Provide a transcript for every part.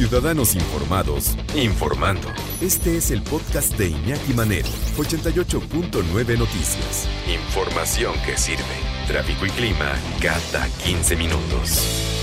Ciudadanos Informados, informando. Este es el podcast de Iñaki Manero, 88.9 Noticias. Información que sirve. Tráfico y clima cada 15 minutos.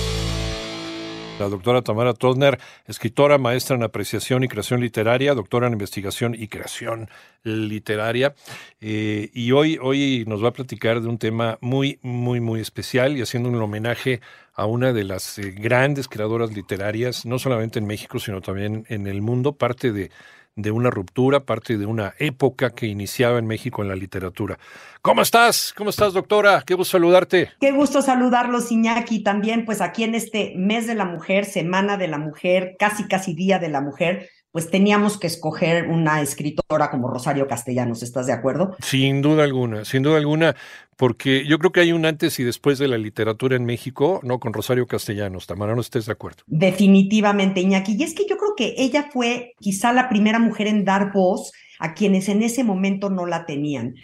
La doctora Tamara Tosner, escritora, maestra en apreciación y creación literaria, doctora en investigación y creación literaria. Eh, y hoy, hoy nos va a platicar de un tema muy, muy, muy especial y haciendo un homenaje a una de las eh, grandes creadoras literarias, no solamente en México, sino también en el mundo, parte de de una ruptura, parte de una época que iniciaba en México en la literatura. ¿Cómo estás? ¿Cómo estás, doctora? Qué gusto saludarte. Qué gusto saludarlos, Iñaki, también pues aquí en este mes de la mujer, semana de la mujer, casi casi día de la mujer, pues teníamos que escoger una escritora como Rosario Castellanos, ¿estás de acuerdo? Sin duda alguna, sin duda alguna, porque yo creo que hay un antes y después de la literatura en México, no con Rosario Castellanos, Tamara, no estés de acuerdo. Definitivamente, Iñaki, y es que yo creo que ella fue quizá la primera mujer en dar voz a quienes en ese momento no la tenían.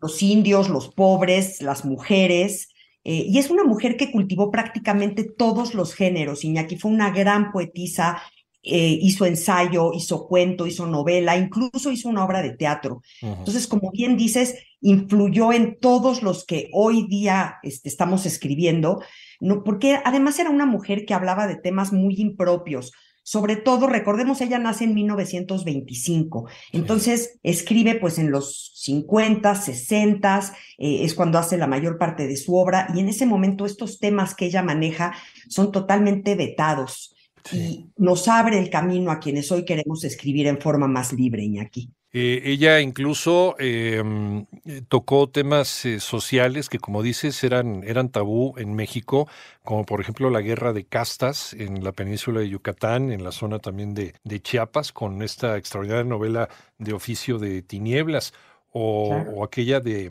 Los indios, los pobres, las mujeres, eh, y es una mujer que cultivó prácticamente todos los géneros. Iñaki fue una gran poetisa, eh, hizo ensayo, hizo cuento, hizo novela, incluso hizo una obra de teatro. Entonces, como bien dices, influyó en todos los que hoy día este, estamos escribiendo, no, porque además era una mujer que hablaba de temas muy impropios. Sobre todo, recordemos, ella nace en 1925, entonces escribe pues en los 50, 60, eh, es cuando hace la mayor parte de su obra y en ese momento estos temas que ella maneja son totalmente vetados y nos abre el camino a quienes hoy queremos escribir en forma más libre, Iñaki. Eh, ella incluso em, tocó temas eh, sociales que, como dices, eran, eran tabú en México, como por ejemplo la guerra de castas en la península de Yucatán, en la zona también de, Chiapas, con esta extraordinaria novela de oficio de tinieblas, o, aquella de,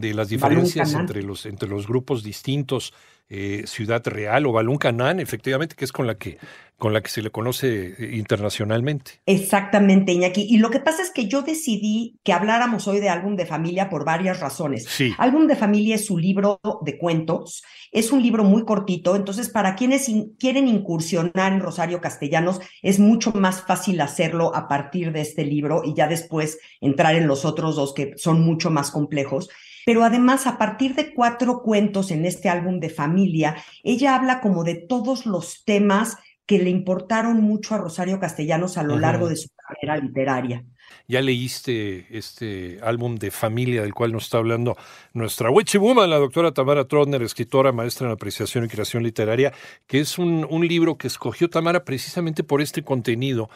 de las diferencias entre los, entre los grupos distintos eh, Ciudad Real o Balún Canán, efectivamente, que es con la que, con la que se le conoce eh, internacionalmente. Exactamente, Iñaki. Y lo que pasa es que yo decidí que habláramos hoy de álbum de familia por varias razones. Sí. Álbum de familia es su libro de cuentos, es un libro muy cortito, entonces para quienes quieren incursionar en Rosario Castellanos, es mucho más fácil hacerlo a partir de este libro y ya después entrar en los otros dos que son mucho más complejos pero además a partir de cuatro cuentos en este álbum de familia, ella habla como de todos los temas que le importaron mucho a Rosario Castellanos a lo largo de su carrera literaria. Ya leíste este álbum de familia del cual nos está hablando nuestra woman, la doctora Tamara Trotner, escritora, maestra en apreciación y creación literaria, que es un, un libro que escogió Tamara precisamente por este contenido.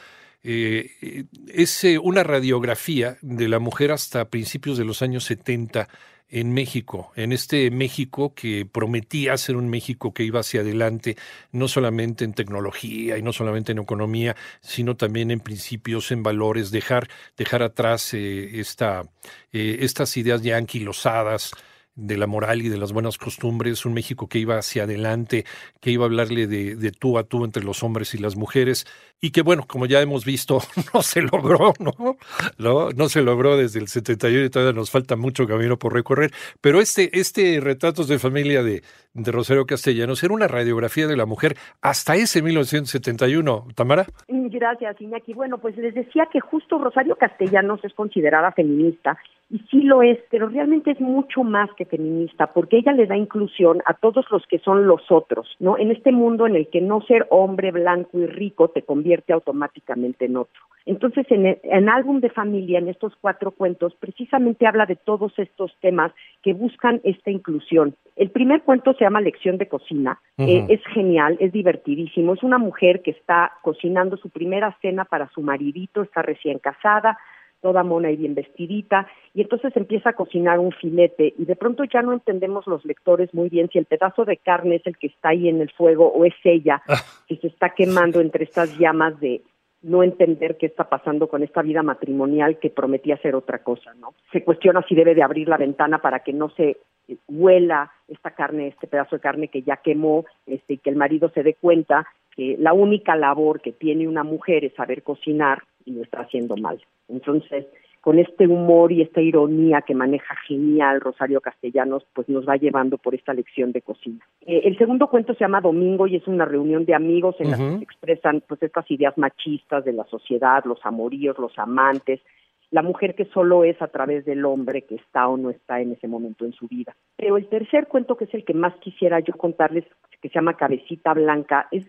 Eh, eh es eh, una radiografía de la mujer hasta principios de los años 70 en México, en este México que prometía ser un México que iba hacia adelante, no solamente en tecnología y no solamente en economía, sino también en principios, en valores, dejar, dejar atrás eh, eh, estas ideas ya anquilosadas de la moral y de las buenas costumbres, un México que iba hacia adelante, que iba a hablarle de, tú a tú entre los hombres y las mujeres, y que bueno, como ya hemos visto, no se logró, ¿no? No, no se logró desde el 71 y todavía nos falta mucho camino por recorrer, pero este, este Retratos de Familia de, de Rosario Castellanos era una radiografía de la mujer hasta ese 1971, Tamara. Gracias, Iñaki. Bueno, pues les decía que justo Rosario Castellanos es considerada feminista y sí lo es, pero realmente es mucho más que feminista, porque ella le da inclusión a todos los que son los otros, ¿no? En este mundo en el que no ser hombre blanco y rico te convierte automáticamente en otro. Entonces, en el álbum de familia, en estos cuatro cuentos, precisamente habla de todos estos temas que buscan esta inclusión. El primer cuento se llama Lección de Cocina, eh, es genial, es divertidísimo, es una mujer que está cocinando su primera cena para su maridito, está recién casada, toda mona y bien vestidita, y entonces empieza a cocinar un filete y de pronto ya no entendemos los lectores muy bien si el pedazo de carne es el que está ahí en el fuego o es ella ah. que se está quemando entre estas llamas de no entender qué está pasando con esta vida matrimonial que prometía ser otra cosa, ¿no? Se cuestiona si debe de abrir la ventana para que no se eh, huela esta carne, este pedazo de carne que ya quemó, este, y que el marido se dé cuenta que la única labor que tiene una mujer es saber cocinar y lo está haciendo mal. Entonces, con este humor y esta ironía que maneja genial Rosario Castellanos, pues nos va llevando por esta lección de cocina. Eh, el segundo cuento se llama Domingo y es una reunión de amigos en la que se expresan pues estas ideas machistas de la sociedad, los amoríos, los amantes, la mujer que solo es a través del hombre que está o no está en ese momento en su vida. Pero el tercer cuento, que es el que más quisiera yo contarles, que se llama Cabecita Blanca, es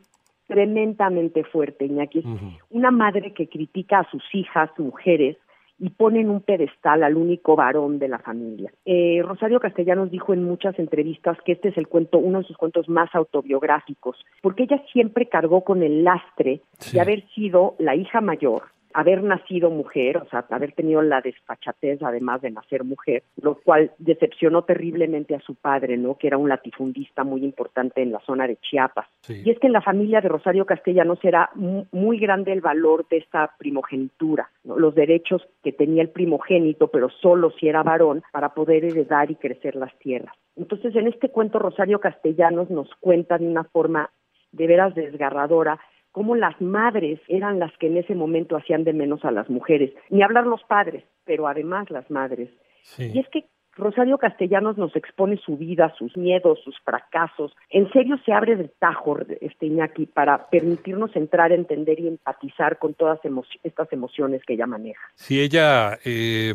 tremendamente fuerte, Iñaki. Una madre que critica a sus hijas, mujeres, y pone en un pedestal al único varón de la familia. Eh, Rosario Castellanos dijo en muchas entrevistas que este es el cuento, uno de sus cuentos más autobiográficos, porque ella siempre cargó con el lastre de haber sido la hija mayor, haber nacido mujer, o sea, haber tenido la desfachatez además de nacer mujer, lo cual decepcionó terriblemente a su padre, ¿no? Que era un latifundista muy importante en la zona de Chiapas. Y es que en la familia de Rosario Castellanos era muy grande el valor de esta primogenitura, los derechos que tenía el primogénito, pero solo si era varón, para poder heredar y crecer las tierras. Entonces, en este cuento Rosario Castellanos nos cuenta de una forma de veras desgarradora cómo las madres eran las que en ese momento hacían de menos a las mujeres, ni hablar los padres, pero además las madres. Y es que Rosario Castellanos nos expone su vida, sus miedos, sus fracasos. En serio se abre de tajo este Iñaki para permitirnos entrar, entender y empatizar con todas estas emociones que ella maneja. Sí, ella eh,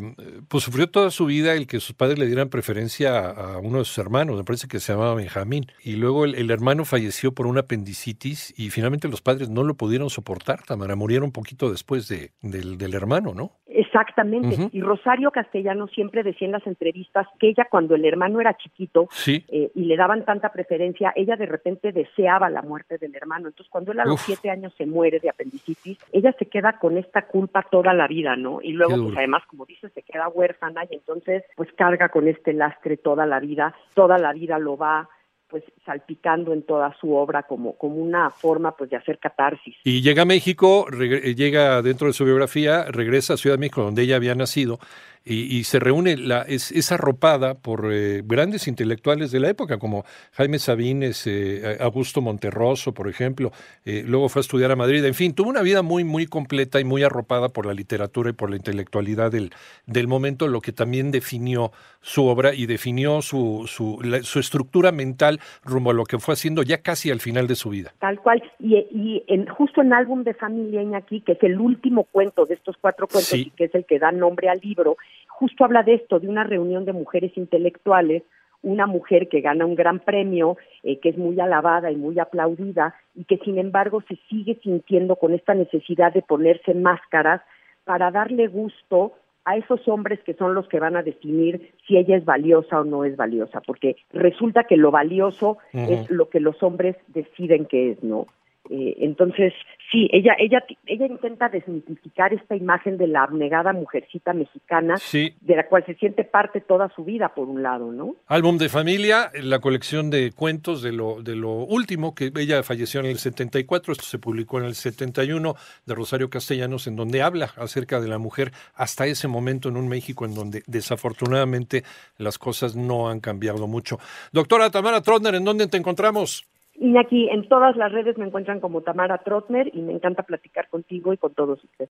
pues sufrió toda su vida el que sus padres le dieran preferencia a uno de sus hermanos, me parece que se llamaba Benjamín, y luego el, hermano falleció por una apendicitis y finalmente los padres no lo pudieron soportar, Tamara, murieron un poquito después de, del, del hermano, ¿no? Exactamente. Y Rosario Castellano siempre decía en las entrevistas que ella cuando el hermano era chiquito eh, y le daban tanta preferencia, ella de repente deseaba la muerte del hermano. Entonces cuando él a los siete años se muere de apendicitis, ella se queda con esta culpa toda la vida, ¿no? Y luego pues además, como dice, se queda huérfana y entonces pues carga con este lastre toda la vida, toda la vida lo va pues salpicando en toda su obra como, como una forma pues de hacer catarsis. Y llega a México, llega dentro de su biografía, regresa a Ciudad de México donde ella había nacido y, se reúne, la, es, es arropada por eh, grandes intelectuales de la época, como Jaime Sabines, eh, Augusto Monterroso, por ejemplo. Eh, luego fue a estudiar a Madrid. En fin, tuvo una vida muy, muy completa y muy arropada por la literatura y por la intelectualidad del, del momento, lo que también definió su obra y definió su, su, su estructura mental rumbo a lo que fue haciendo ya casi al final de su vida. Tal cual. Y, y en, justo en Álbum de Familia Iñaki, que es el último cuento de estos cuatro cuentos y que es el que da nombre al libro, justo habla de esto, de una reunión de mujeres intelectuales, una mujer que gana un gran premio, eh, que es muy alabada y muy aplaudida, y que sin embargo se sigue sintiendo con esta necesidad de ponerse máscaras para darle gusto a esos hombres que son los que van a definir si ella es valiosa o no es valiosa, porque resulta que lo valioso es lo que los hombres deciden que es, ¿no? Eh, entonces, sí, ella, ella, ella intenta desmitificar esta imagen de la abnegada mujercita mexicana, de la cual se siente parte toda su vida, por un lado, ¿no? Álbum de familia, la colección de cuentos de lo, de lo último, que ella falleció en el 74, esto se publicó en el 71, de Rosario Castellanos, en donde habla acerca de la mujer hasta ese momento en un México en donde desafortunadamente las cosas no han cambiado mucho. Doctora Tamara Trotner, ¿en dónde te encontramos? Iñaki, en todas las redes me encuentran como Tamara Trotner y me encanta platicar contigo y con todos ustedes.